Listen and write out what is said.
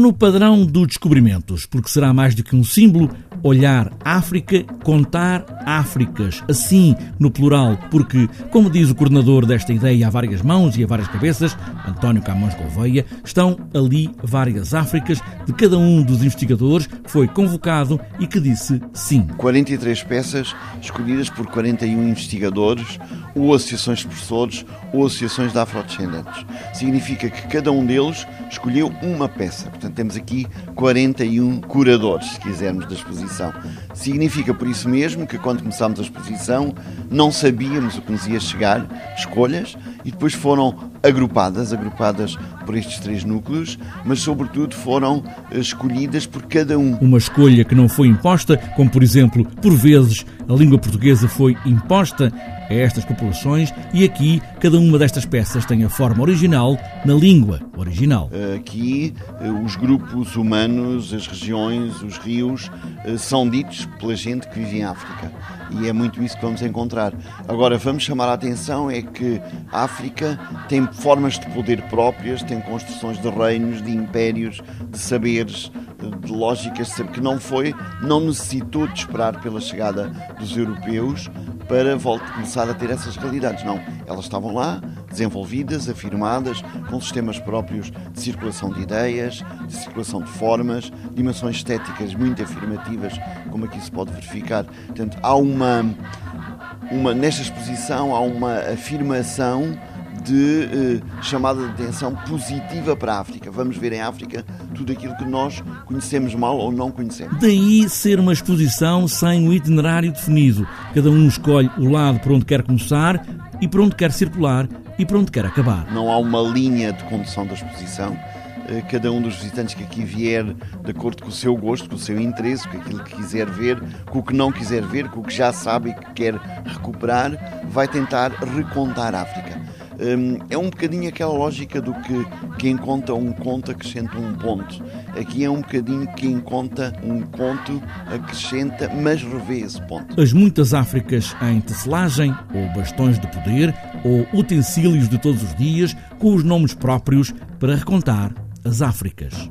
no padrão dos descobrimentos, porque será mais do que um símbolo olhar África, contar Áfricas, assim no plural, porque, como diz o coordenador desta ideia a várias mãos e a várias cabeças, António Camões Gouveia, estão ali várias Áfricas de cada um dos investigadores que foi convocado e que disse sim. 43 peças escolhidas por 41 investigadores, ou associações de professores, ou associações de afrodescendentes. Significa que cada um deles escolheu uma peça. Portanto, temos aqui 41 curadores, se quisermos, da exposição. Significa, por isso mesmo, que quando começámos a exposição não sabíamos o que nos ia chegar, escolhas, e depois foram agrupadas, agrupadas por estes três núcleos, mas sobretudo foram eh, escolhidas por cada um. Uma escolha que não foi imposta, como por exemplo, por vezes a língua portuguesa foi imposta a estas populações e aqui cada uma destas peças tem a forma original na língua original. Aqui eh, os grupos humanos, as regiões, os rios eh, são ditos pela gente que vive em África e é muito isso que vamos encontrar. Agora vamos chamar a atenção é que a África tem formas de poder próprias, tem construções de reinos, de impérios, de saberes, de lógicas que não foi, não necessitou de esperar pela chegada dos europeus para começar a ter essas realidades. Não, elas estavam lá, desenvolvidas, afirmadas, com sistemas próprios de circulação de ideias, de circulação de formas, dimensões estéticas muito afirmativas, como aqui se pode verificar. Portanto, há uma, uma nesta exposição há uma afirmação de eh, chamada de atenção positiva para a África. Vamos ver em África tudo aquilo que nós conhecemos mal ou não conhecemos. Daí ser uma exposição sem um itinerário definido. Cada um escolhe o lado por onde quer começar e por onde quer circular e por onde quer acabar. Não há uma linha de condução da exposição eh, cada um dos visitantes que aqui vier, de acordo com o seu gosto, com o seu interesse, com aquilo que quiser ver, com o que não quiser ver, com o que já sabe e que quer recuperar, vai tentar recontar a África. Hum, é um bocadinho aquela lógica do que quem conta um conto acrescenta um ponto. Aqui é um bocadinho quem conta um conto acrescenta, mas revê esse ponto. As muitas Áfricas em tecelagem, ou bastões de poder, ou utensílios de todos os dias, com os nomes próprios para recontar as Áfricas.